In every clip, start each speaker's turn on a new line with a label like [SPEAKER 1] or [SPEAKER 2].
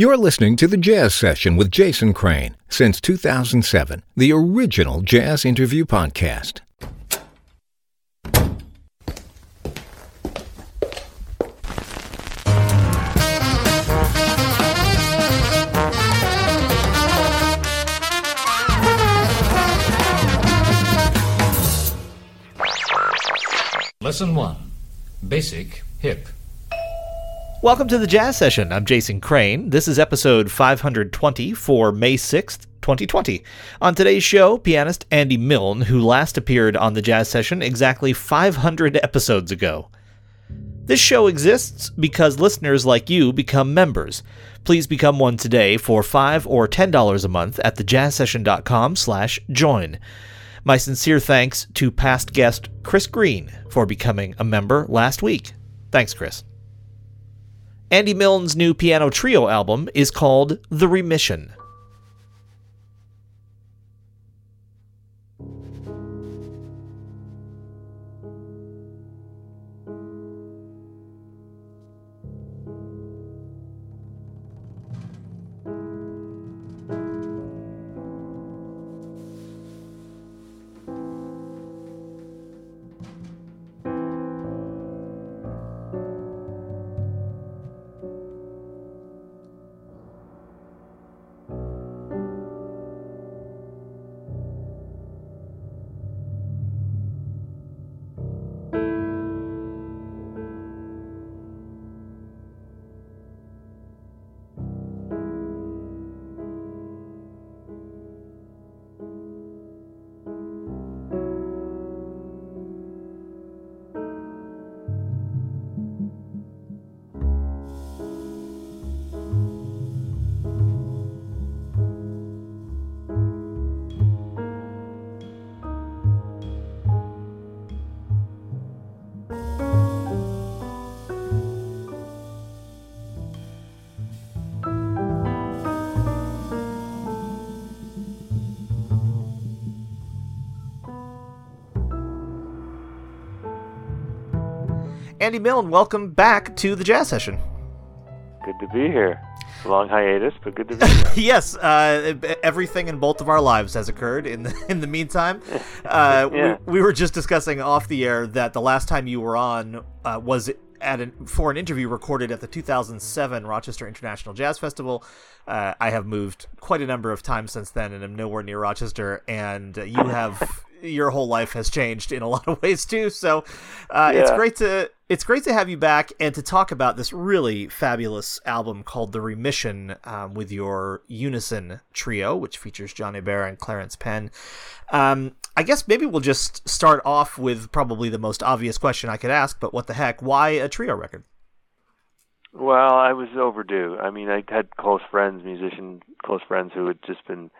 [SPEAKER 1] You're listening to the Jazz Session with Jason Crane since 2007, the original jazz interview podcast.
[SPEAKER 2] Lesson 1 Basic Hip.
[SPEAKER 3] Welcome to the Jazz Session. I'm Jason Crane. This is episode 520 for May 6th, 2020. On today's show, pianist Andy Milne, who last appeared on the Jazz Session exactly 500 episodes ago. This show exists because listeners like you become members. Please become one today for 5 or $10 a month at thejazzsession.com slash join. My sincere thanks to past guest Chris Green for becoming a member last week. Thanks, Chris. Andy Milne's new piano trio album is called The Remission. Andy Milne, welcome back to the Jazz Session.
[SPEAKER 4] Good to be here. Long hiatus, but good to be here.
[SPEAKER 3] yes, uh, everything in both of our lives has occurred in the, in the meantime. Uh,
[SPEAKER 4] Yeah.
[SPEAKER 3] we, we were just discussing off the air that the last time you were on uh, was at an, for an interview recorded at the 2007 Rochester International Jazz Festival. Uh, I have moved quite a number of times since then, and am nowhere near Rochester. And uh, you have your whole life has changed in a lot of ways too. So uh, it's great to it's great to have you back and to talk about this really fabulous album called The Remission um, with your Unison trio, which features Johnny Hebert and Clarence Penn. Um, I guess maybe we'll just start off with probably the most obvious question I could ask, but what the heck? Why a trio record?
[SPEAKER 4] Well, I was overdue. I mean, I had close friends, musician close friends, who had just been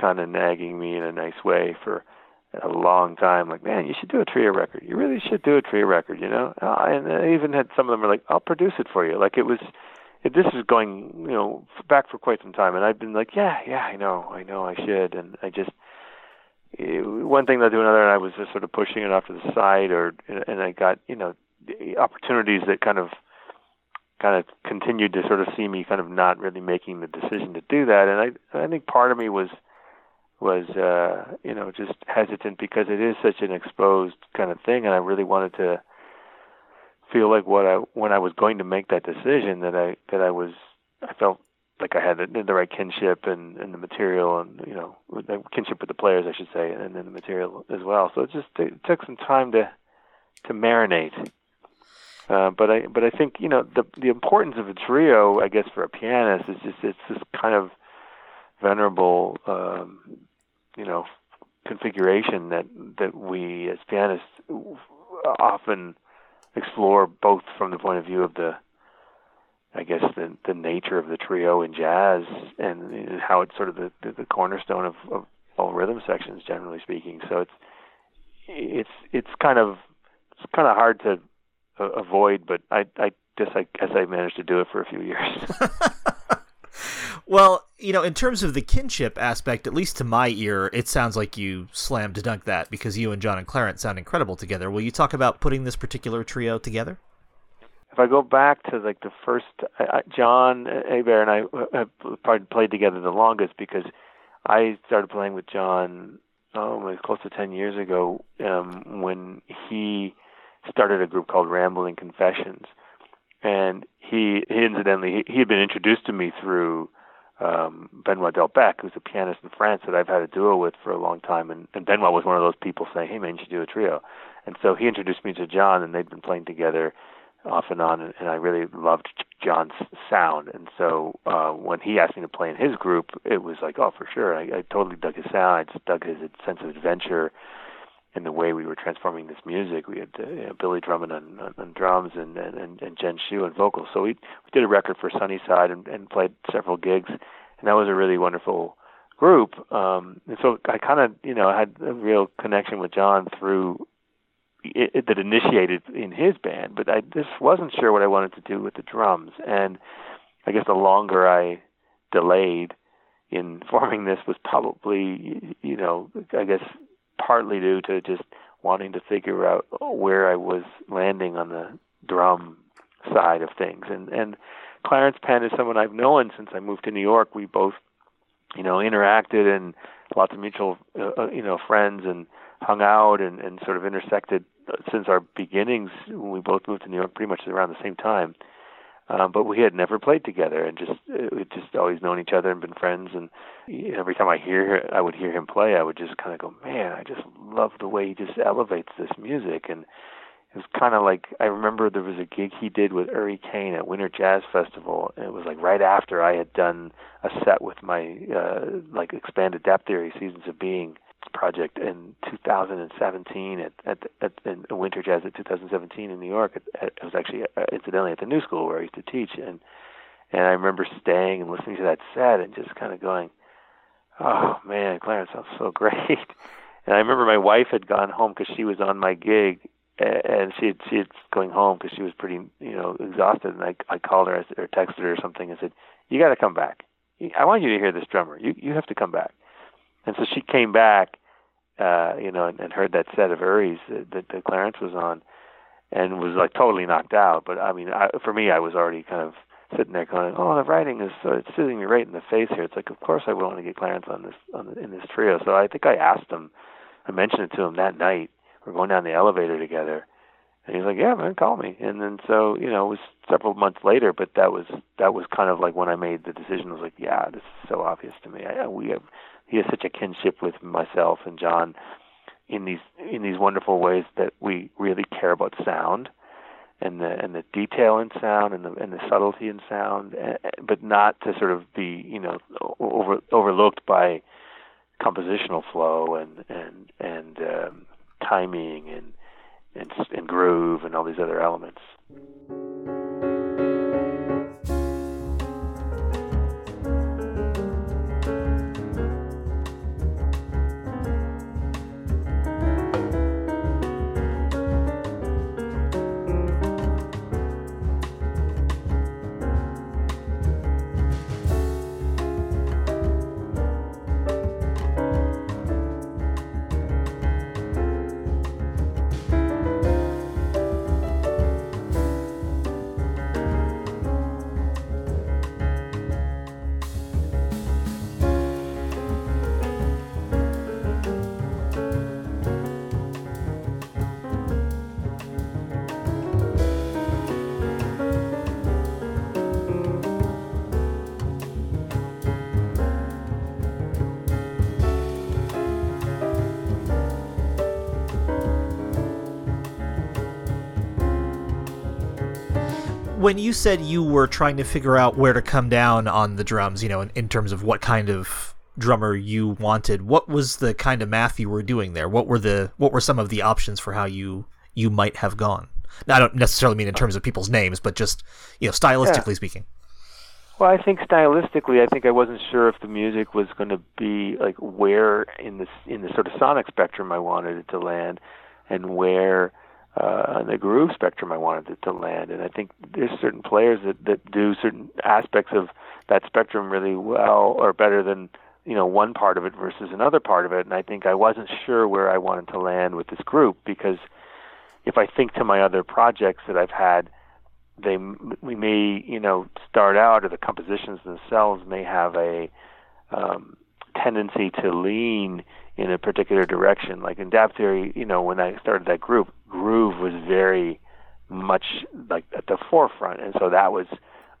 [SPEAKER 4] kind of nagging me in a nice way for a long time. Like, man, you should do a trio record. You really should do a trio record. You know, uh, and I even had some of them were like, I'll produce it for you. Like it was. It, this is going, you know, back for quite some time, and I've been like, yeah, yeah, I know, I know, I should, and I just eh, one thing led to another, and I was just sort of pushing it off to the side, or and I got, you know, opportunities that kind of kind of continued to sort of see me kind of not really making the decision to do that and I I think part of me was was uh you know just hesitant because it is such an exposed kind of thing and I really wanted to feel like what I when I was going to make that decision that I that I was I felt like I had the, the right kinship and and the material and you know kinship with the players I should say and then the material as well. So it just it took some time to to marinate. Uh, but I but I think you know the the importance of a trio, I guess, for a pianist is just it's this kind of venerable, um, you know, configuration that that we as pianists often explore both from the point of view of the I guess the the nature of the trio in jazz and, and how it's sort of the the, the cornerstone of, of all rhythm sections generally speaking. So it's it's it's kind of it's kind of hard to avoid, but I I guess I guess I managed to do it for a few years.
[SPEAKER 3] Well, you know, in terms of the kinship aspect, at least to my ear, it sounds like you slammed dunk that because you and John and Clarence sound incredible together. Will you talk about putting this particular trio together?
[SPEAKER 4] if I go back to like the first, John Hebert and I have probably played together the longest because I started playing with John oh, close to ten years ago um, when he started a group called Rambling Confessions, and he, he incidentally he, he had been introduced to me through um, Benoit Delbecq, who's a pianist in France that I've had a duo with for a long time, and, and Benoit was one of those people saying, "Hey man, you should do a trio," and so he introduced me to John, and they'd been playing together off and on, and, and I really loved John's sound, and so uh, when he asked me to play in his group, it was like, oh, for sure, I, I totally dug his sound, I just dug his sense of adventure in the way we were transforming this music. We had uh, you know, Billy Drummond on, on, on drums and, and and Jen Shyu on vocals. So we we did a record for Sunnyside and, and played several gigs, and that was a really wonderful group. Um, and so I kind of you know had a real connection with John through it, it, that initiated in his band. But I just wasn't sure what I wanted to do with the drums, and I guess the longer I delayed in forming this was probably you know I guess partly due to just wanting to figure out where I was landing on the drum side of things. And and Clarence Penn is someone I've known since I moved to New York. We both, you know, interacted and lots of mutual, uh, uh you know, friends and hung out and and sort of intersected since our beginnings. When we both moved to New York, pretty much around the same time. Um, but we had never played together, and just uh, we just always known each other and been friends. And every time I hear, I would hear him play, I would just kind of go, "Man, I just love the way he just elevates this music." And it was kind of like I remember there was a gig he did with Uri Caine at Winter Jazz Festival, and it was like right after I had done a set with my uh, like expanded Dapp Theory, Seasons of Being project in 2017 at at, at in Winter Jazz at 2017 in New York. It, was actually uh, incidentally at the New School where I used to teach, and and I remember staying and listening to that set and just kind of going, "Oh man, Clarence sounds so great." And I remember my wife had gone home because she was on my gig, and she had she had going home because she was pretty you know exhausted. And I I called her or texted her or something and said, "You got to come back. I want you to hear this drummer. You you have to come back." And so she came back, uh, you know, and, and heard that set of Uri's that, that, that Clarence was on, and was like totally knocked out. But I mean, I, for me, I was already kind of sitting there going, "Oh, the writing is uh, it's sitting me right in the face here." It's like, of course I want to get Clarence on this on the, in this trio. So I think I asked him, I mentioned it to him that night. We're going down the elevator together, and he's like, "Yeah, man, call me." And then so you know, it was several months later, but that was that was kind of like when I made the decision. I was like, "Yeah, this is so obvious to me. I, we have he has such a kinship with myself and John in these in these wonderful ways that we really care about sound and the and the detail in sound and the and the subtlety in sound, eh, eh, but not to sort of be you know over overlooked by compositional flow and and and um, timing and and and groove and all these other elements.
[SPEAKER 3] When you said you were trying to figure out where to come down on the drums, you know, in, in terms of what kind of drummer you wanted, what was the kind of math you were doing there? What were the what were some of the options for how you you might have gone? Now, I don't necessarily mean in terms of people's names, but just you know, stylistically yeah. speaking.
[SPEAKER 4] Well, I think stylistically, I think I wasn't sure if the music was going to be like where in this in the sort of sonic spectrum I wanted it to land, and where uh, the groove spectrum I wanted it to land. And I think there's certain players that, that do certain aspects of that spectrum really well or better than you know one part of it versus another part of it. And I think I wasn't sure where I wanted to land with this group because if I think to my other projects that I've had they we may you know start out or the compositions themselves may have a um, tendency to lean in a particular direction. Like in Dapp Theory, you know, when I started that group, groove was very much like at the forefront, and so that was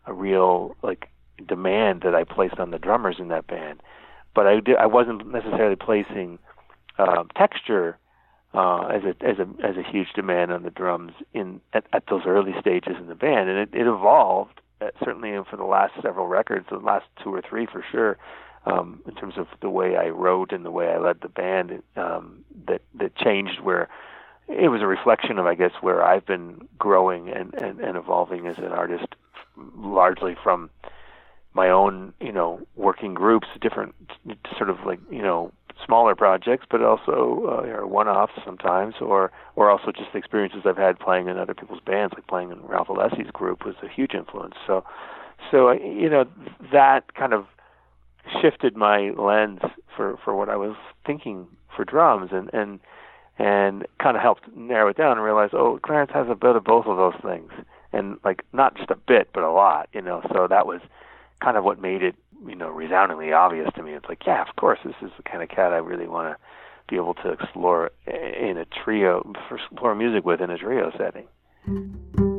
[SPEAKER 4] a real like demand that I placed on the drummers in that band. But I did, I wasn't necessarily placing um, texture uh, as a as a as a huge demand on the drums in at, at those early stages in the band, and it, it evolved uh, certainly for the last several records, the last two or three for sure, um, in terms of the way I wrote and the way I led the band. Um, that that changed where it was a reflection of I guess where I've been growing and and, and evolving as an artist, largely from my own you know working groups, different sort of like you know smaller projects, but also uh, one-offs sometimes, or or also just the experiences I've had playing in other people's bands, like playing in Ralph Alessi's group was a huge influence. So, so you know that kind of shifted my lens for for what I was thinking for drums, and and and kind of helped narrow it down and realize, oh, Clarence has a bit of both of those things, and like not just a bit, but a lot, you know. So that was kind of what made it you know resoundingly obvious to me. It's like, yeah, of course, this is the kind of cat I really want to be able to explore in a trio, for explore music with in a trio setting.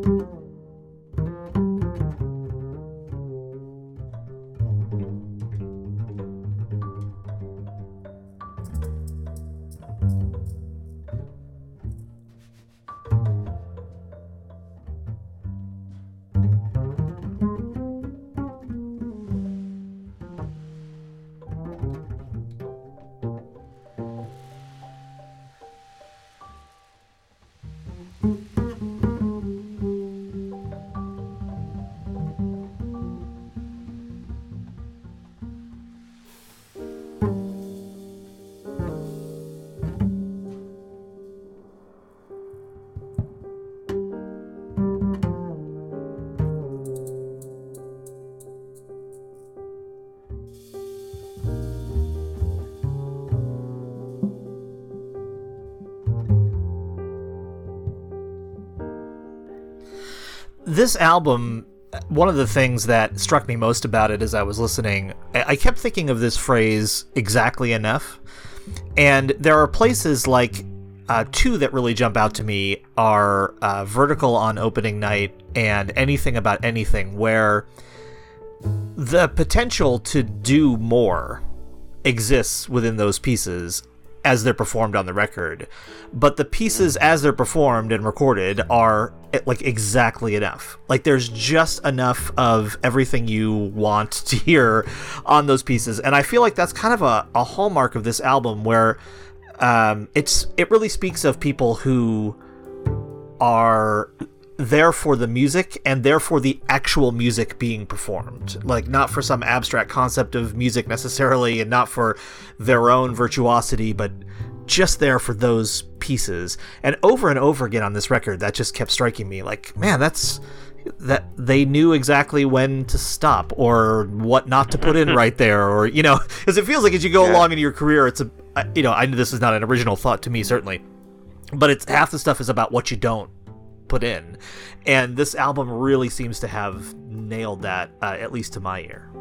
[SPEAKER 3] This album one of the things that struck me most about it as I was listening, I kept thinking of this phrase exactly enough. And there are places like uh, two that really jump out to me are uh, Vertical on opening night and Anything About Anything, where the potential to do more exists within those pieces as they're performed on the record, but the pieces as they're performed and recorded are like exactly enough. Like there's just enough of everything you want to hear on those pieces, and I feel like that's kind of a, a hallmark of this album where um, it's it really speaks of people who are there for the music and therefore the actual music being performed. Like, not for some abstract concept of music necessarily, and not for their own virtuosity, but just there for those pieces. And over and over again on this record, that just kept striking me like, man, that's that they knew exactly when to stop or what not to put in right there or you know because it feels like as you go yeah. along in your career it's a you know i know this is not an original thought to me certainly but it's half the stuff is about what you don't put in. And this album really seems to have nailed that, uh, at least to my ear.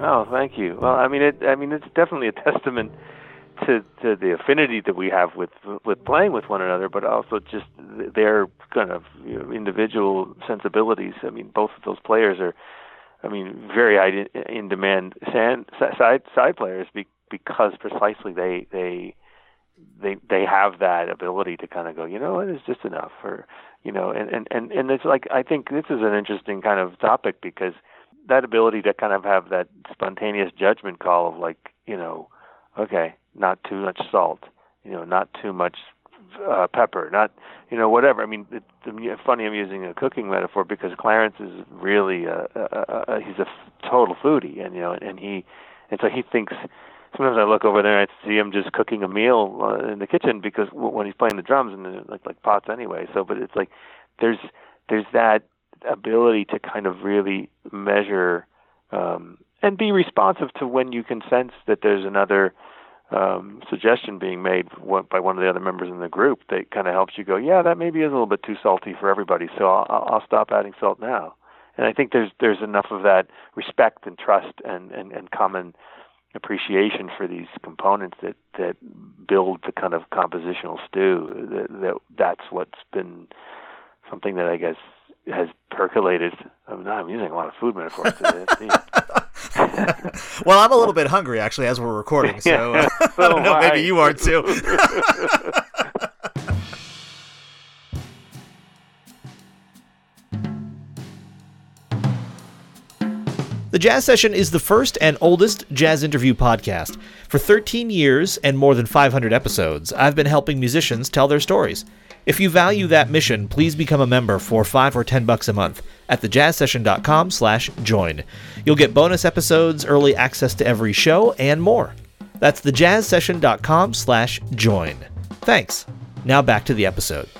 [SPEAKER 3] Oh, thank you. Well, I mean, it. I mean, it's definitely a testament
[SPEAKER 4] to to the affinity that we have with with playing with one another, but also just their kind of you know, individual sensibilities. I mean, both of those players are, I mean, very in demand side side players because precisely they they they they have that ability to kind of go, you know, it is just enough, or you know, and and and and it's like I think this is an interesting kind of topic because that ability to kind of have that spontaneous judgment call of like, you know, okay, not too much salt, you know, not too much uh, pepper, not you know whatever. I mean, it's funny I'm using a cooking metaphor because Clarence is really a, a, a he's a total foodie, and you know, and he and so he thinks. Sometimes I look over there and I see him just cooking a meal uh, in the kitchen because when he's playing the drums and like like pots anyway. So, but it's like there's there's that ability to kind of really measure um, and be responsive to when you can sense that there's another um, suggestion being made by one of the other members in the group that kind of helps you go, yeah, that maybe is a little bit too salty for everybody, so I'll, I'll stop adding salt now. And I think there's there's enough of that respect and trust and, and, and common appreciation for these components that that build the kind of compositional stew that, that that's what's been something that I guess has percolated. I'm, I'm using a lot of food metaphors today.
[SPEAKER 3] well, I'm a little bit hungry actually as we're recording, so uh, I don't know. Maybe you are too. The Jazz Session is the first and oldest jazz interview podcast. For 13 years and more than 500 episodes, I've been helping musicians tell their stories. If you value that mission, please become a member for 5 or 10 bucks a month at thejazzsession.com slash join. You'll get bonus episodes, early access to every show, and more. That's thejazzsession.com slash join. Thanks. Now back to the episode.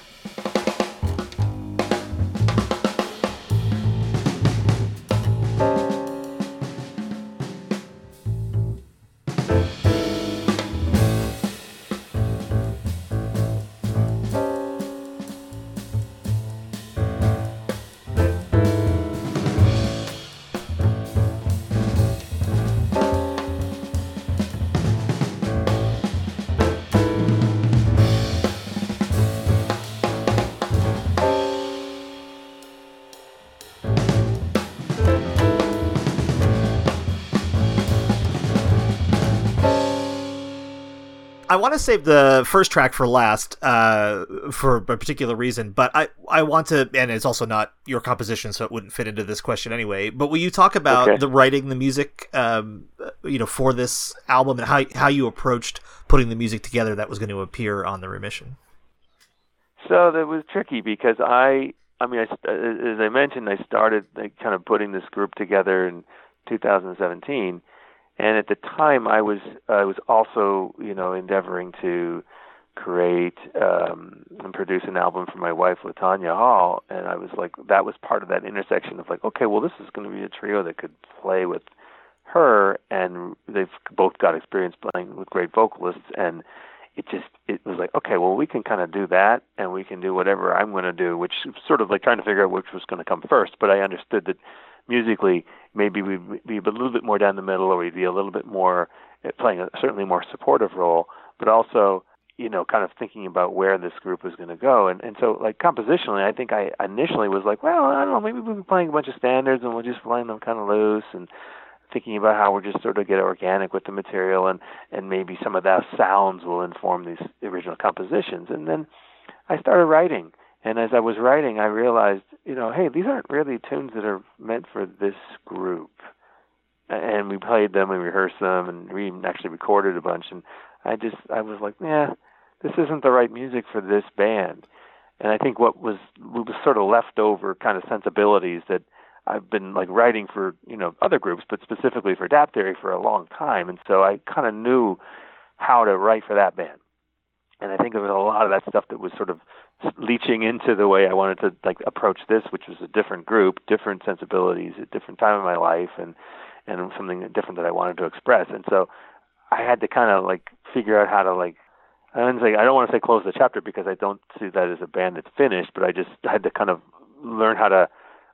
[SPEAKER 3] To save the first track for last uh, for a particular reason, but I, I want to, and it's also not your composition, so it wouldn't fit into this question anyway. But will you talk about okay. the writing the music, um, you know, for this album and how how you approached putting the music together that was going to appear on the Remission?
[SPEAKER 4] So that was tricky because I, I mean, I, as I mentioned, I started like, kind of putting this group together in 2017 and at the time I was I was also you know endeavoring to create um, and produce an album for my wife Latanya Hall, and I was like that was part of that intersection of like okay well this is going to be a trio that could play with her. And they've both got experience playing with great vocalists. And it just it was like okay well we can kind of do that. And we can do whatever I'm going to do which sort of like trying to figure out which was going to come first. But I understood that musically maybe we'd be a little bit more down the middle, or we'd be a little bit more eh, playing a certainly more supportive role, but also you know kind of thinking about where this group was going to go. And and so like compositionally, I think I initially was like, well, I don't know, maybe we'll be playing a bunch of standards and we'll just playing them kind of loose and thinking about how we're just sort of get organic with the material and and maybe some of that sounds will inform these original compositions. And then I started writing and as I was writing, I realized, you know, hey, these aren't really tunes that are meant for this group. And we played them and rehearsed them, and we actually recorded a bunch. And I just, I was like, yeah, this isn't the right music for this band. And I think what was what was sort of leftover kind of sensibilities that I've been like writing for you know other groups, but specifically for Dapp Theory for a long time, and so I kind of knew how to write for that band. And I think there was a lot of that stuff that was sort of leaching into the way I wanted to like approach this, which was a different group, different sensibilities, a different time in my life, and and something different that I wanted to express. And so I had to kind of like figure out how to like I don't say I don't want to say close the chapter because I don't see that as a band that's finished, but I just had to kind of learn how to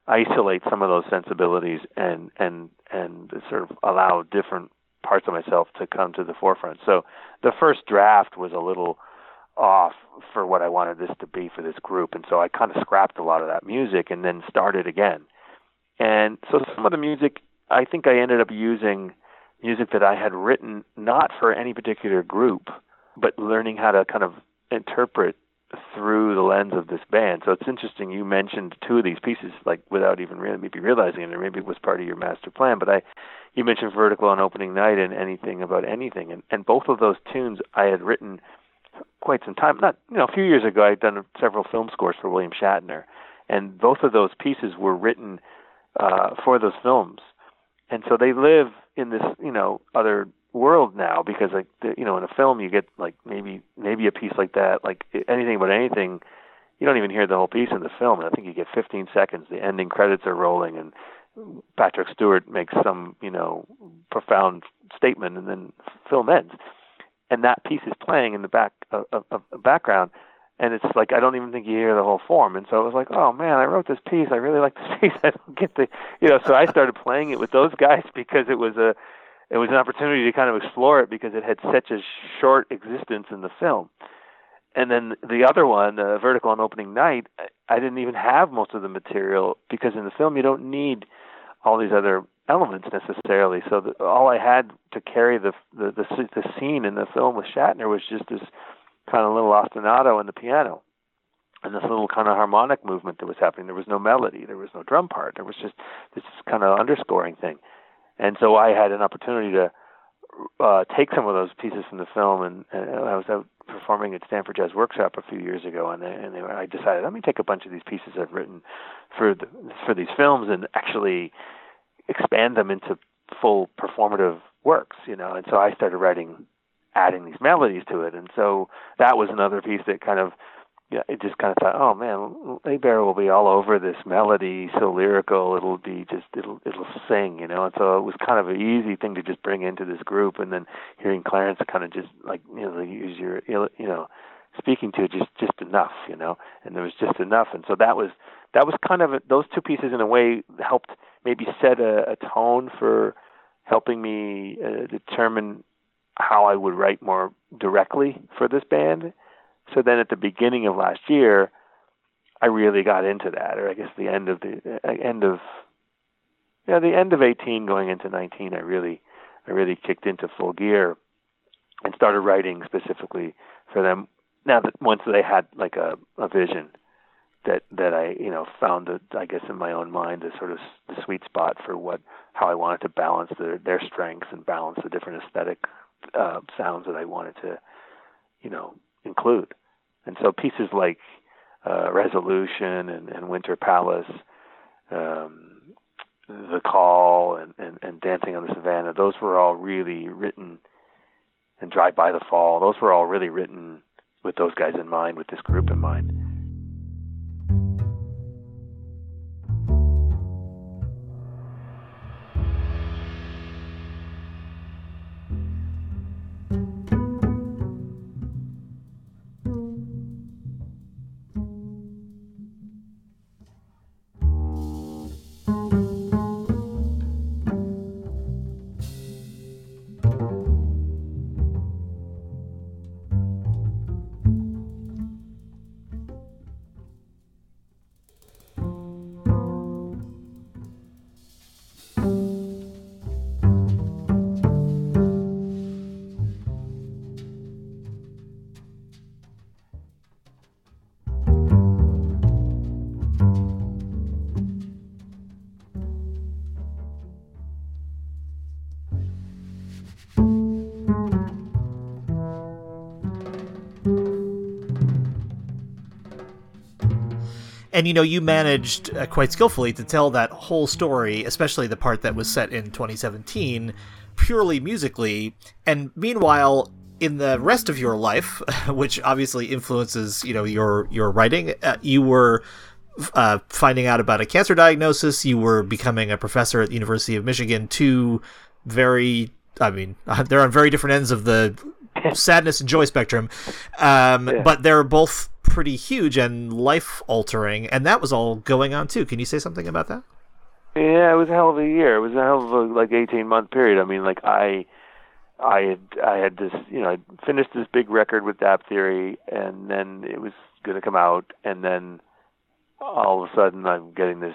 [SPEAKER 4] isolate some of those sensibilities and and and sort of allow different parts of myself to come to the forefront. So the first draft was a little off for what I wanted this to be for this group, and so I kind of scrapped a lot of that music and then started again. And so some of the music, I think I ended up using music that I had written not for any particular group, but learning how to kind of interpret through the lens of this band. So it's interesting you mentioned two of these pieces like without even really maybe realizing it or maybe it was part of your master plan, but I you mentioned Vertical on opening night and anything about anything and and both of those tunes I had written quite some time. Not you know a few years ago I'd done several film scores for William Shatner and both of those pieces were written uh for those films. And so they live in this, you know, other world now because like the, you know in a film you get like maybe maybe a piece like that like anything but anything. You don't even hear the whole piece in the film and i think you get 15 seconds. The ending credits are rolling and patrick stewart makes some you know profound statement and then film ends and that piece is playing in the back of, of, of background and it's like I don't even think you hear the whole form. And so it was like, oh man, I wrote this piece. I really like this piece. I don't get the, you know. So I started playing it with those guys because it was a, it was an opportunity to kind of explore it because it had such a short existence in the film. And then the other one, uh, Vertical on Opening Night, I didn't even have most of the material because in the film you don't need all these other elements necessarily. So the, all I had to carry the, the the the scene in the film with Shatner was just this kind of little ostinato and the piano, and this little kind of harmonic movement that was happening. There was no melody, there was no drum part. There was just this kind of underscoring thing. And so I had an opportunity to uh, take some of those pieces from the film, and, and I was out performing at Stanford Jazz Workshop a few years ago, and, they, and they, I decided let me take a bunch of these pieces I've written for the, for these films and actually expand them into full performative works, you know. And so I started writing, adding these melodies to it, and so that was another piece that kind of yeah, it just kind of thought, oh man, Hebert will be all over this melody, so lyrical. It'll be just it'll it'll sing, you know. And so it was kind of an easy thing to just bring into this group. And then hearing Clarence kind of just like you know use your you know speaking to just just enough, you know. And there was just enough. And so that was that was kind of a, those two pieces in a way helped maybe set a, a tone for helping me uh, determine how I would write more directly for this band so then at the beginning of last year, I really got into that, or I guess the end of the uh, end of yeah the end of 18 going into 19, I really I really kicked into full gear and started writing specifically for them. Now that once they had like a, a vision that that I you know found that I guess in my own mind a sort of the sweet spot for what how I wanted to balance their their strengths and balance the different aesthetic uh, sounds that I wanted to you know include. And so pieces like uh, Resolution and, and Winter Palace, um, The Call, and, and, and Dancing on the Savannah, those were all really written, and Drive by the Fall, those were all really written with those guys in mind, with this group in mind.
[SPEAKER 3] And you know you managed uh, quite skillfully to tell that whole story especially the part that was set in 2017 purely musically. And meanwhile in the rest of your life which obviously influences you know your your writing uh, you were uh, finding out about a cancer diagnosis. You were becoming a professor at the university of michigan. Two very i mean they're on very different ends of the sadness and joy spectrum. Um, yeah. but they're both pretty huge and life altering, and that was all going on too. Can you say something about that?
[SPEAKER 4] Yeah, it was a hell of a year. It was a hell of a like eighteen month period. I mean, like I I had I had this you know I finished this big record with Dapp Theory, and then it was going to come out, and then all of a sudden I'm getting this.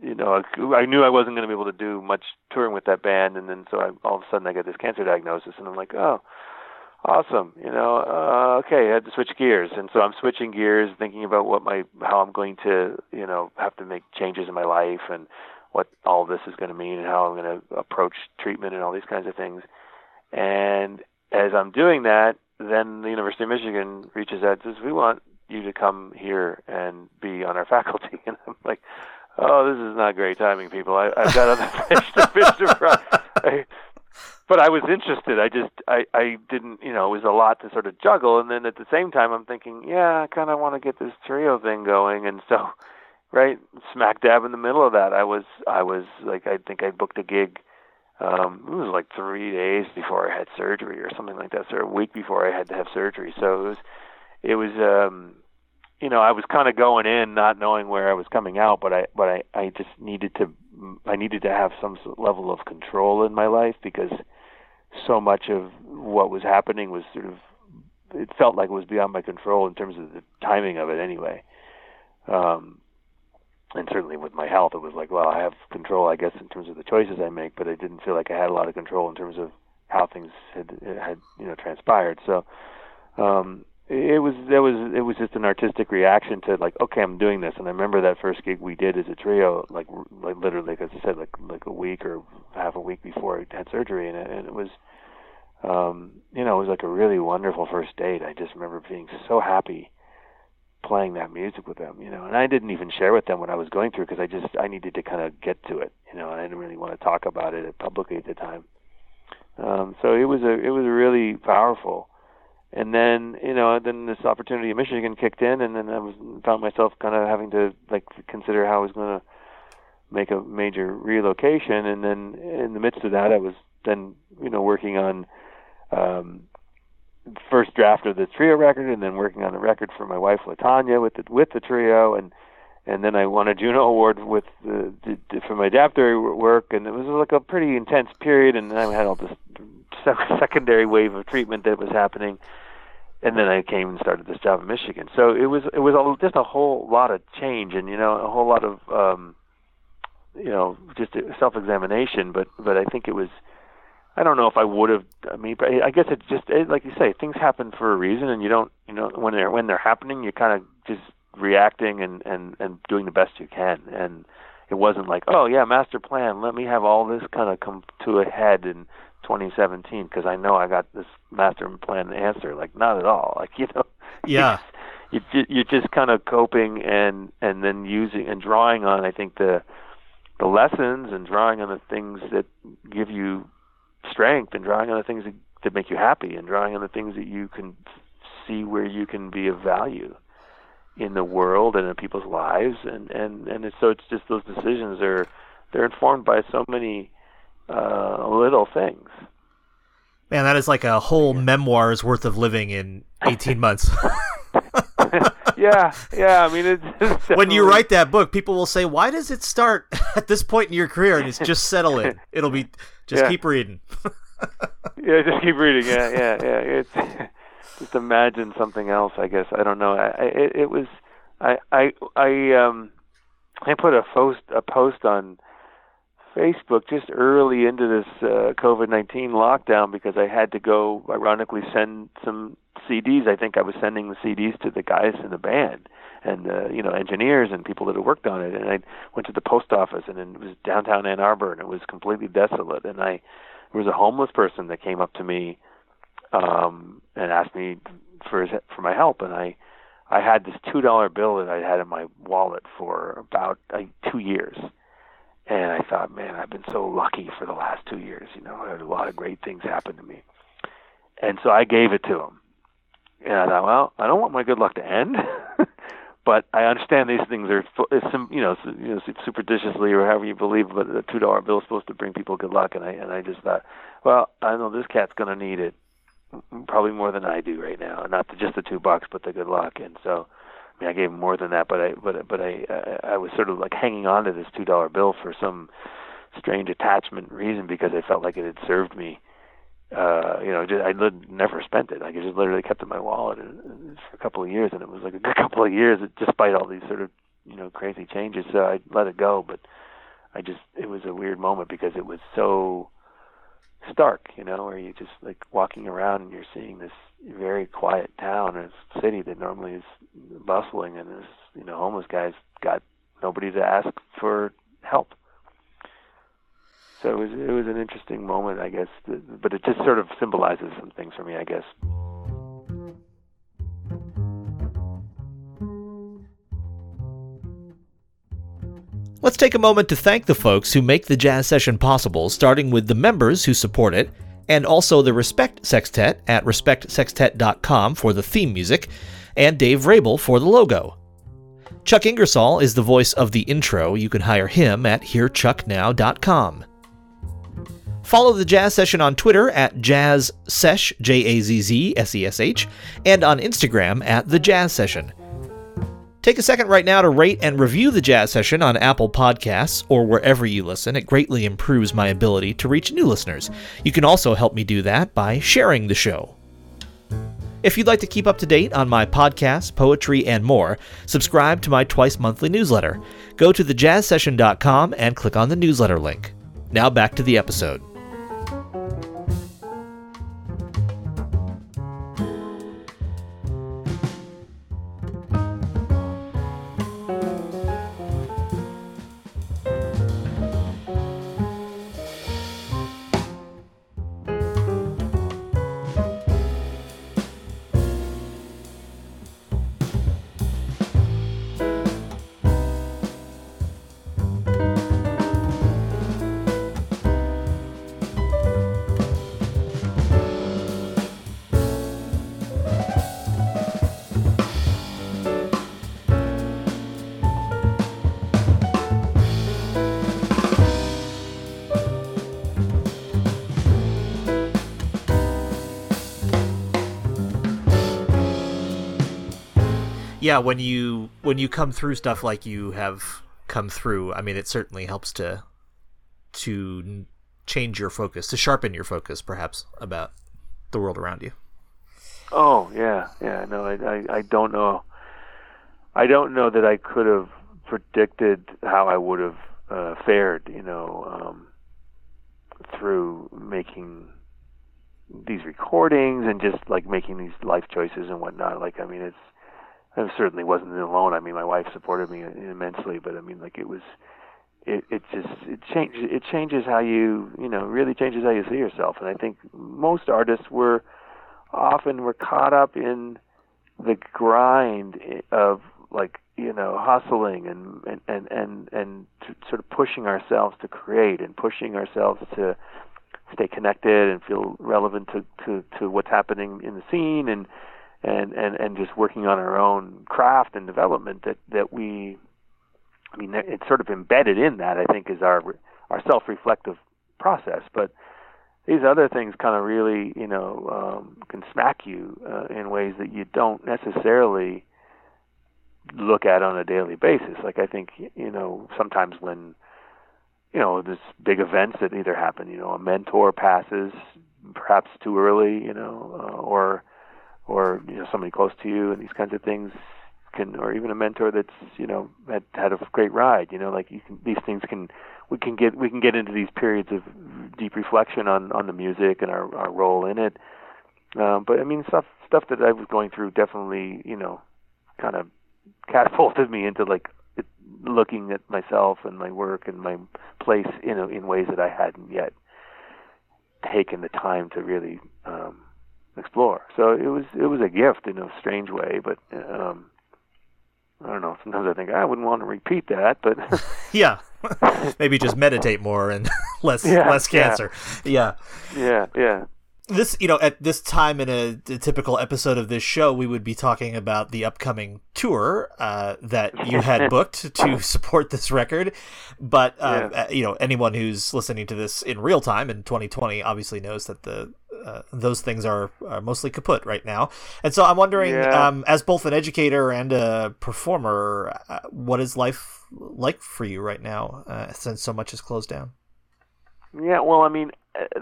[SPEAKER 4] You know, I knew I wasn't going to be able to do much touring with that band, and then so I, all of a sudden I get this cancer diagnosis, and I'm like, oh, awesome. You know, uh, okay, I had to switch gears, and so I'm switching gears, thinking about what my how I'm going to, you know, have to make changes in my life, and what all this is going to mean, and how I'm going to approach treatment, and all these kinds of things. And as I'm doing that, then the University of Michigan reaches out and says, "We want you to come here and be on our faculty." And I'm like, "Oh, this is not great timing, people. I, I've got other fish to fish to fry." But I was interested. I just I I didn't you know it was a lot to sort of juggle, and then at the same time I'm thinking, yeah, I kind of want to get this trio thing going, and so right smack dab in the middle of that, I was I was like I think I booked a gig um, it was like three days before I had surgery or something like that, so a week before I had to have surgery. So it was, it was, um, you know, I was kind of going in not knowing where I was coming out, but I, but I, I just needed to, I needed to have some level of control in my life because so much of what was happening was sort of, it felt like it was beyond my control in terms of the timing of it anyway. Um, and certainly with my health, it was like, well, I have control, I guess, in terms of the choices I make, but I didn't feel like I had a lot of control in terms of how things had had you know transpired. So um, it was that was it was just an artistic reaction to like, okay, I'm doing this. And I remember that first gig we did as a trio, like like literally, like I said, like like a week or half a week before I had surgery, and it, and it was. Um, you know, it was like a really wonderful first date. I just remember being so happy playing that music with them, you know. And I didn't even share with them what I was going through because I just I needed to kind of get to it, you know. And I didn't really want to talk about it publicly at the time. Um, so it was a it was really powerful. And then you know then this opportunity in Michigan kicked in, and then I was found myself kind of having to like consider how I was going to make a major relocation. And then in the midst of that, I was then you know working on um, first draft of the trio record, and then working on the record for my wife Latanya with the with the trio, and and then I won a Juno Award with the, the for my Dapp work, and it was like a pretty intense period, and then I had all this secondary wave of treatment that was happening, and then I came and started this job in Michigan. So it was it was a, just a whole lot of change, and you know a whole lot of um, you know just self examination, but but I think it was I don't know if I would have. I mean, but I guess it's just it, like you say, things happen for a reason, and you don't, you know, when they're when they're happening, you're kind of just reacting and and and doing the best you can. And it wasn't like, oh yeah, master plan. Let me have all this kind of come to a head in 2017 because I know I got this master plan answer. Like not at all. Like you know.
[SPEAKER 3] Yeah.
[SPEAKER 4] you you're just kind of coping and and then using and drawing on I think the the lessons and drawing on the things that give you strength and drawing on the things that, that make you happy and drawing on the things that you can see where you can be of value in the world and in people's lives and and and it's, so it's just those decisions are they're informed by so many uh, little things.
[SPEAKER 3] Man, that is like a whole memoir's worth of living in 18 months.
[SPEAKER 4] yeah, yeah. I mean, it's, it's
[SPEAKER 3] when you write that book, people will say, "Why does it start at this point in your career?" And it's just settle in. It'll be just
[SPEAKER 4] yeah.
[SPEAKER 3] keep reading.
[SPEAKER 4] yeah, just keep reading. Yeah, yeah, yeah. It's just imagine something else. I guess I don't know. I, I it, it was I I I um I put a post a post on Facebook just early into this uh, COVID nineteen lockdown because I had to go ironically send some CDs. I think I was sending the CDs to the guys in the band and uh, you know engineers and people that had worked on it. And I went to the post office and it was downtown Ann Arbor and it was completely desolate. And I there was a homeless person that came up to me um, and asked me for his, for my help. And I I had this two dollar bill that I had in my wallet for about uh, two years. And I thought, man, I've been so lucky for the last two years. You know, a lot of great things happen to me. And so I gave it to him. And I thought, well, I don't want my good luck to end, but I understand these things are, some, you know, superstitiously or however you believe, but a two dollar bill is supposed to bring people good luck, and I and I just thought, well, I know this cat's gonna need it, probably more than I do right now, not just the two bucks, but the good luck, and so. I mean, I gave him more than that, but I, but, but I, I, I was sort of like hanging on to this two dollar bill for some strange attachment reason because I felt like it had served me uh, you know, just, I li- never spent it. Like I just literally kept it in my wallet and for a couple of years, and it was like a good couple of years, despite all these sort of you know crazy changes. So I let it go, but I just it was a weird moment because it was so stark, you know, where you're just like walking around and you're seeing this very quiet town and city that normally is bustling, and this you know homeless guy's got nobody to ask for help. So it was it was an interesting moment, I guess, but it just sort of symbolizes some things for me, I guess.
[SPEAKER 3] Let's take a moment to thank the folks who make the jazz session possible, starting with the members who support it, and also the Respect Sextet at respectsextet.com for the theme music, and Dave Rabel for the logo. Chuck Ingersoll is the voice of the intro. You can hire him at hearchucknow.com. Follow the Jazz Session on Twitter at jazzsesh, J A Z Z S E S H, and on Instagram at the Jazz Session. Take a second right now to rate and review the Jazz Session on Apple Podcasts or wherever you listen. It greatly improves my ability to reach new listeners. You can also help me do that by sharing the show. If you'd like to keep up to date on my podcasts, poetry, and more, subscribe to my twice monthly newsletter. Go to thejazzsession.com and click on the newsletter link. Now back to the episode. Yeah, when you when you come through stuff like you have come through, I mean, it certainly helps to to change your focus, to sharpen your focus, perhaps about the world around you.
[SPEAKER 4] Oh yeah, yeah. No, I, I, I don't know. I don't know that I could have predicted how I would have uh, fared. You know, um, through making these recordings and just like making these life choices and whatnot. Like, I mean, it's I certainly wasn't alone. I mean, my wife supported me immensely, but I mean, like it was, it it just it changes it changes how you you know really changes how you see yourself. And I think most artists were often were caught up in the grind of like you know hustling and and and and, and sort of pushing ourselves to create and pushing ourselves to stay connected and feel relevant to to to what's happening in the scene and and and and just working on our own craft and development that that we I mean it's sort of embedded in that I think is our our self-reflective process. But these other things kind of really you know um, can smack you uh, in ways that you don't necessarily look at on a daily basis. Like I think you know sometimes when you know there's big events that either happen you know a mentor passes perhaps too early you know uh, or or you know somebody close to you and these kinds of things can or even a mentor that's you know had had a great ride you know like you can these things can we can get we can get into these periods of deep reflection on on the music and our our role in it. Um but i mean stuff stuff that i was going through definitely you know kind of catapulted me into like looking at myself and my work and my place in in ways that i hadn't yet taken the time to really um explore. So it was it was a gift in a strange way, but um, I don't know. Sometimes I think I wouldn't want to repeat that, but
[SPEAKER 3] yeah, maybe just meditate more and less yeah, less cancer.
[SPEAKER 4] Yeah, yeah, yeah
[SPEAKER 3] this you know at this time in a, a, typical episode of this show we would be talking about the upcoming tour uh, that you had booked to support this record but uh, yeah. Uh, you know anyone who's listening to this in real time in 2020 obviously knows that the uh, those things are, are, mostly kaput right now and so i'm wondering yeah. um, as both an educator and a performer uh, what is life like for you right now uh, since so much is closed down
[SPEAKER 4] yeah well i mean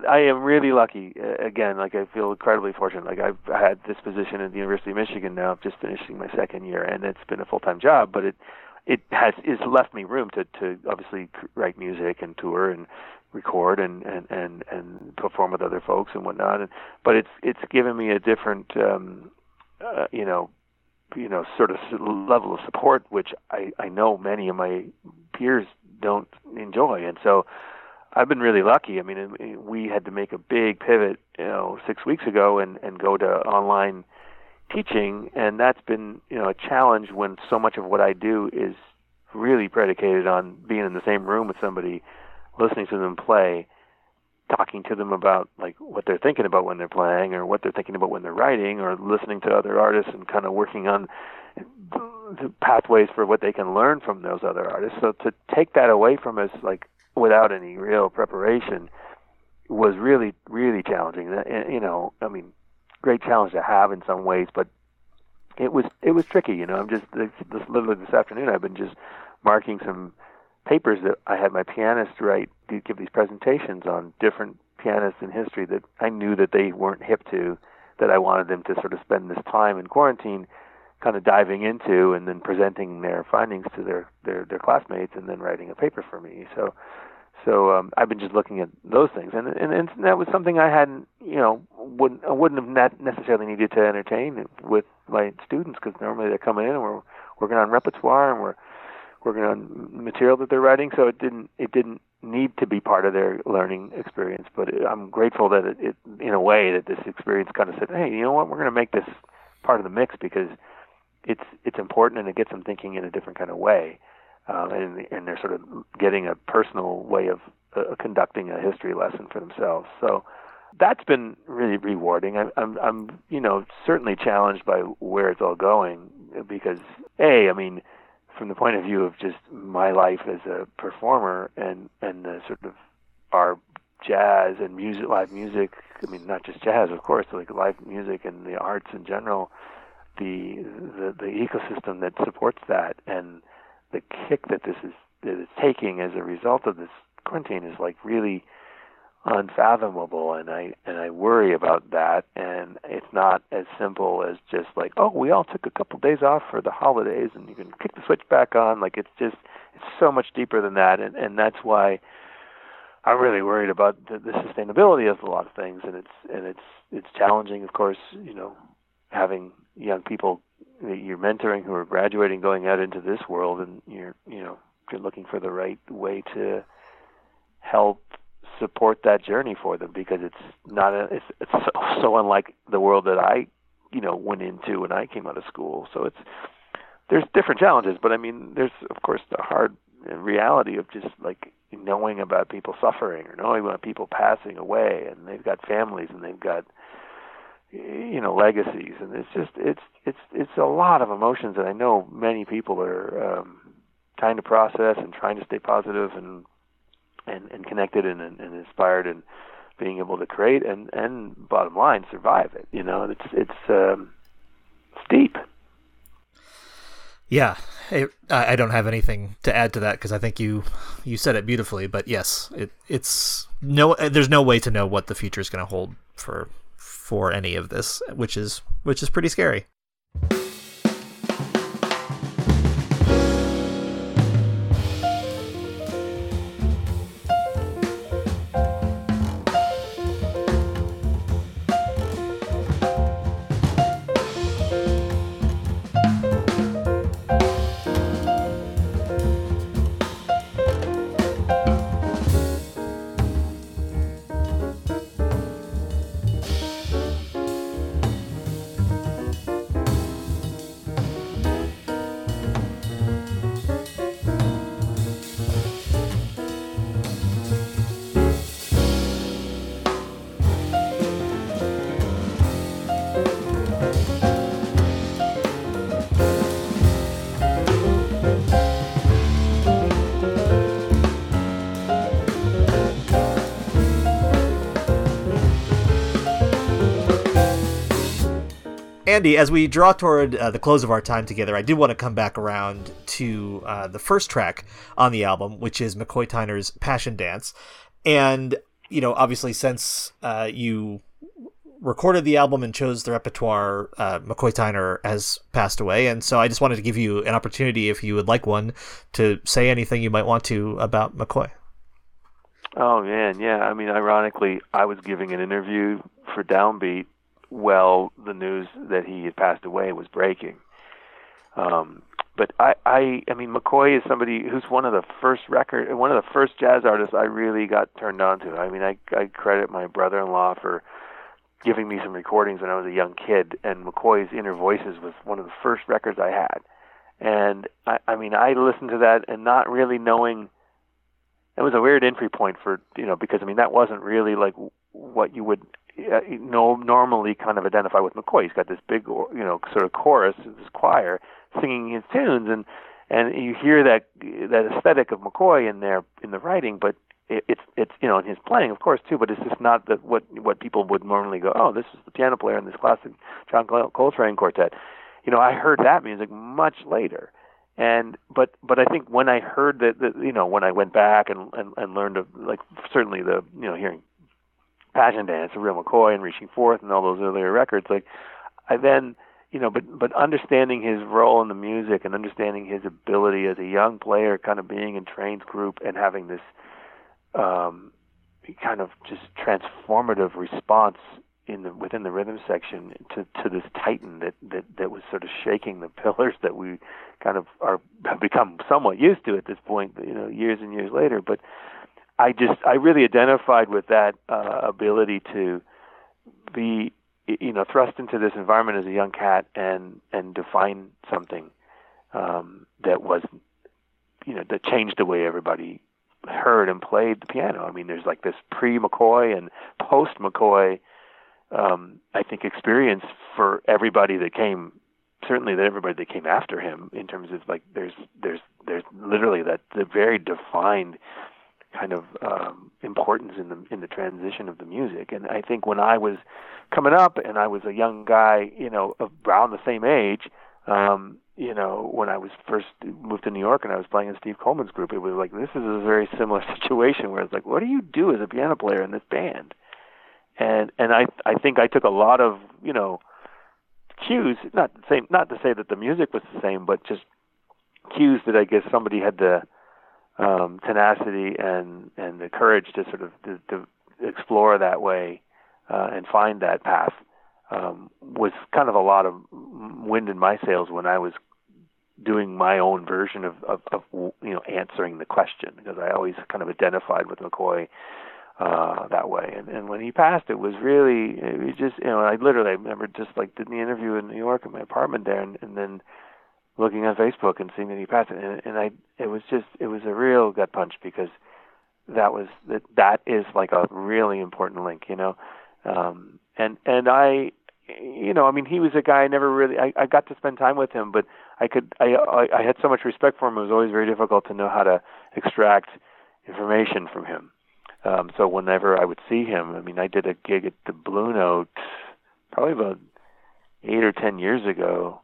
[SPEAKER 4] I am really lucky. Uh, again, like I feel incredibly fortunate. Like I've had this position at the University of Michigan now. I'm just finishing my second year, and it's been a full time job. But it it has is left me room to to obviously write music and tour and record and and and and perform with other folks and whatnot. And, but it's it's given me a different um, uh, you know you know sort of level of support which I I know many of my peers don't enjoy, and so I've been really lucky. I mean, we had to make a big pivot, you know, six weeks ago and and go to online teaching, and that's been you know a challenge when so much of what I do is really predicated on being in the same room with somebody, listening to them play, talking to them about like what they're thinking about when they're playing or what they're thinking about when they're writing or listening to other artists and kind of working on the pathways for what they can learn from those other artists. So to take that away from us like without any real preparation was really really challenging. Eh, you know, I mean, great challenge to have in some ways, but it was it was tricky. You know, I'm just this, this literally this afternoon I've been just marking some papers that I had my pianist write to give these presentations on different pianists in history that I knew that they weren't hip to, that I wanted them to sort of spend this time in quarantine kind of diving into and then presenting their findings to their their their classmates and then writing a paper for me. So so um, I've been just looking at those things, and, and and that was something I hadn't, you know, wouldn't I wouldn't have not necessarily needed to entertain with my students because normally they come in and we're working on repertoire and we're working on material that they're writing, so it didn't it didn't need to be part of their learning experience. But it, I'm grateful that it, it, in a way, that this experience kind of said, hey, you know what, we're going to make this part of the mix because it's it's important and it gets them thinking in a different kind of way, um, and and they're sort of getting a personal way of uh, conducting a history lesson for themselves. So that's been really rewarding. I'm I'm I'm you know certainly challenged by where it's all going because a I mean from the point of view of just my life as a performer and and the sort of our jazz and music live music I mean not just jazz of course like live music and the arts in general the, the the ecosystem that supports that and the kick that this is that it's taking as a result of this quarantine is like really unfathomable and I and I worry about that and it's not as simple as just like oh we all took a couple of days off for the holidays and you can kick the switch back on. Like it's just it's so much deeper than that and and that's why I'm really worried about the, the sustainability of a lot of things and it's and it's it's challenging of course you know having young people that you're mentoring who are graduating going out into this world and you're you know you're looking for the right way to help support that journey for them because it's not a, it's it's so, so unlike the world that I you know went into when I came out of school. So it's there's different challenges but I mean there's of course the hard reality of just like knowing about people suffering or knowing about people passing away and they've got families and they've got you know legacies. And it's just it's it's it's a lot of emotions that I know many people are um trying to process and trying to stay positive and and, and connected and, and, inspired and being able to create and and bottom line survive it you know? It's it's um steep
[SPEAKER 3] yeah. It, I don't have anything to add to that because I think you you said it beautifully but yes it it's no there's no way to know what the future is going to hold for for any of this, which is which is pretty scary. Andy, as we draw toward uh, the close of our time together, I do want to come back around to uh, the first track on the album, which is McCoy Tyner's Passion Dance. And you know, obviously since uh, you recorded the album and chose the repertoire, uh, McCoy Tyner has passed away, and so I just wanted to give you an opportunity, if you would like one, to say anything you might want to about McCoy.
[SPEAKER 4] Oh man, yeah. I mean, ironically, I was giving an interview for Downbeat while the news that he had passed away was breaking. Um, but I, I, I mean, McCoy is somebody who's one of the first record, one of the first jazz artists I really got turned on to. I mean, I, I credit my brother-in-law for giving me some recordings when I was a young kid, and McCoy's Inner Voices was one of the first records I had. And I, I mean, I listened to that and not really knowing. It was a weird entry point for you know because I mean that wasn't really like what you would uh, know normally kind of identify with McCoy. He's got this big you know sort of chorus, this choir singing his tunes, and and you hear that that aesthetic of McCoy in there in the writing, but it, it's it's you know in his playing of course too, but it's just not the what what people would normally go, oh, this is the piano player in this classic John Coltrane quartet. You know, I heard that music much later, and but but I think when I heard that, that you know when I went back and and, and learned of like certainly the you know hearing Passion Dance, Real McCoy, and Reaching Forth, and all those earlier records, like I then you know, but but understanding his role in the music and understanding his ability as a young player, kind of being in Trane's group and having this um, kind of just transformative response in the within the rhythm section to to this titan that that that was sort of shaking the pillars that we kind of are have become somewhat used to at this point you know years and years later. But i just i really identified with that uh, ability to be you know thrust into this environment as a young cat and and define something um that was you know that changed the way everybody heard and played the piano. I mean, there's like this pre McCoy and post McCoy, um, I think, experience for everybody that came. Certainly, that everybody that came after him, in terms of like, there's there's there's literally that the very defined kind of um, importance in the in the transition of the music. And I think when I was coming up and I was a young guy, you know, around the same age, um, you know, when I was first moved to New York and I was playing in Steve Coleman's group, it was like this is a very similar situation where it's like, what do you do as a piano player in this band? And and I I think I took a lot of you know cues, not the same, not to say that the music was the same, but just cues that I guess somebody had the um, tenacity and and the courage to sort of to, to explore that way uh, and find that path um, was kind of a lot of wind in my sails when I was doing my own version of, of, of you know answering the question because I always kind of identified with McCoy uh, that way. And, and when he passed, it was really it was just you know I literally I remember just like did the interview in New York in my apartment there, and, and then looking on Facebook and seeing that he passed, and, and I it was just it was a real gut punch because that was that that is like a really important link, you know. Um, and and I you know, I mean, he was a guy I never really I, I got to spend time with him, but I could I, I I had so much respect for him. It was always very difficult to know how to extract information from him. Um, so whenever I would see him, I mean, I did a gig at the Blue Note probably about eight or ten years ago,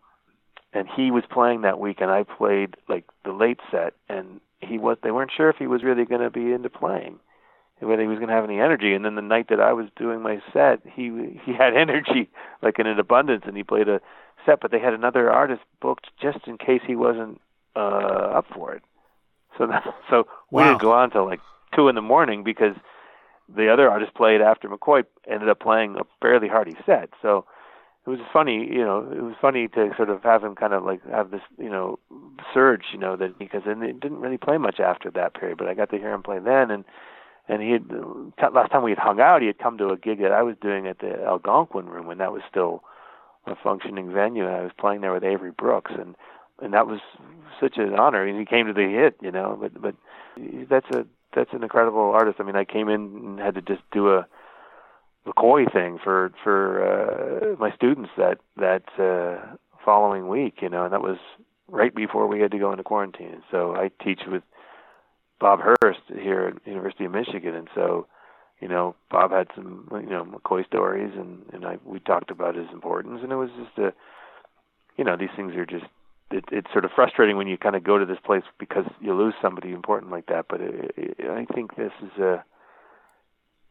[SPEAKER 4] and he was playing that week, and I played like the late set, and he was they weren't sure if he was really going to be into playing whether he was going to have any energy. And then the night that I was doing my set, he he had energy like in an abundance, and he played a set. But they had another artist booked just in case he wasn't uh, up for it. So that, so we wow. didn't go on till like two in the morning because the other artist played after McCoy ended up playing a fairly hearty set. So it was funny, you know, it was funny to sort of have him kind of like have this, you know, surge, you know, that because it didn't really play much after that period, but I got to hear him play then and and he had last time we had hung out, he had come to a gig that I was doing at the Algonquin Room when that was still a functioning venue, and I was playing there with Avery Brooks, and and that was such an honor. And he came to the hit, you know. But but that's a that's an incredible artist. I mean, I came in and had to just do a McCoy thing for for uh, my students that that uh, following week, you know, and that was right before we had to go into quarantine. So I teach with Bob Hurst here at University of Michigan, and so you know Bob had some you know McCoy stories, and and I we talked about his importance, and it was just a you know these things are just it, it's sort of frustrating when you kind of go to this place because you lose somebody important like that. But it, it, I think this is a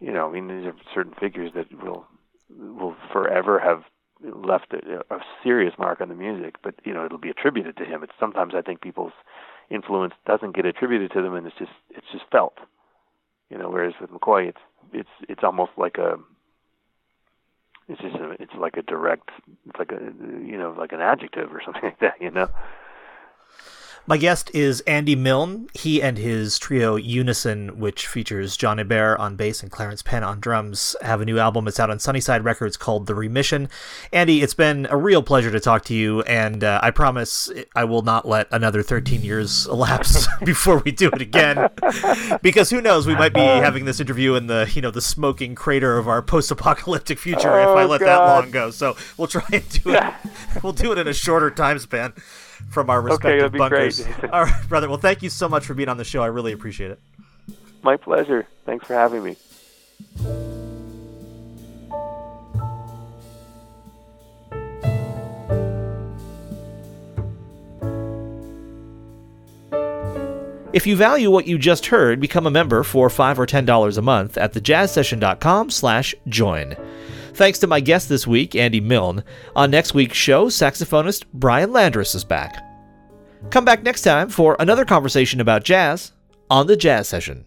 [SPEAKER 4] you know, I mean, these are certain figures that will will forever have left a, a serious mark on the music. But you know, it'll be attributed to him. It's sometimes I think people's influence doesn't get attributed to them, and it's just it's just felt. You know, whereas with McCoy, it's it's it's almost like a it's just a, it's like a direct it's like a you know like an adjective or something like that. You know.
[SPEAKER 3] My guest is Andy Milne. He and his trio Unison, which features John Hebert on bass and Clarence Penn on drums, have a new album. It's out on Sunnyside Records called The Remission. Andy, it's been a real pleasure to talk to you, and uh, I promise I will not let another 13 years elapse before we do it again. because who knows, we might be having this interview in the you know the smoking crater of our post-apocalyptic future
[SPEAKER 4] oh,
[SPEAKER 3] if I let
[SPEAKER 4] God.
[SPEAKER 3] that long go. So we'll try and do it. we'll do it in a shorter time span from our respective
[SPEAKER 4] okay,
[SPEAKER 3] bunkers.
[SPEAKER 4] Great.
[SPEAKER 3] All right, brother. Well, thank you so much for being on the show. I really appreciate it.
[SPEAKER 4] My pleasure. Thanks for having me.
[SPEAKER 3] If you value what you just heard, become a member for 5 or $10 a month at thejazzsession.com slash join. Thanks to my guest this week, Andy Milne. On next week's show, saxophonist Brian Landrus is back. Come back next time for another conversation about jazz on the Jazz Session.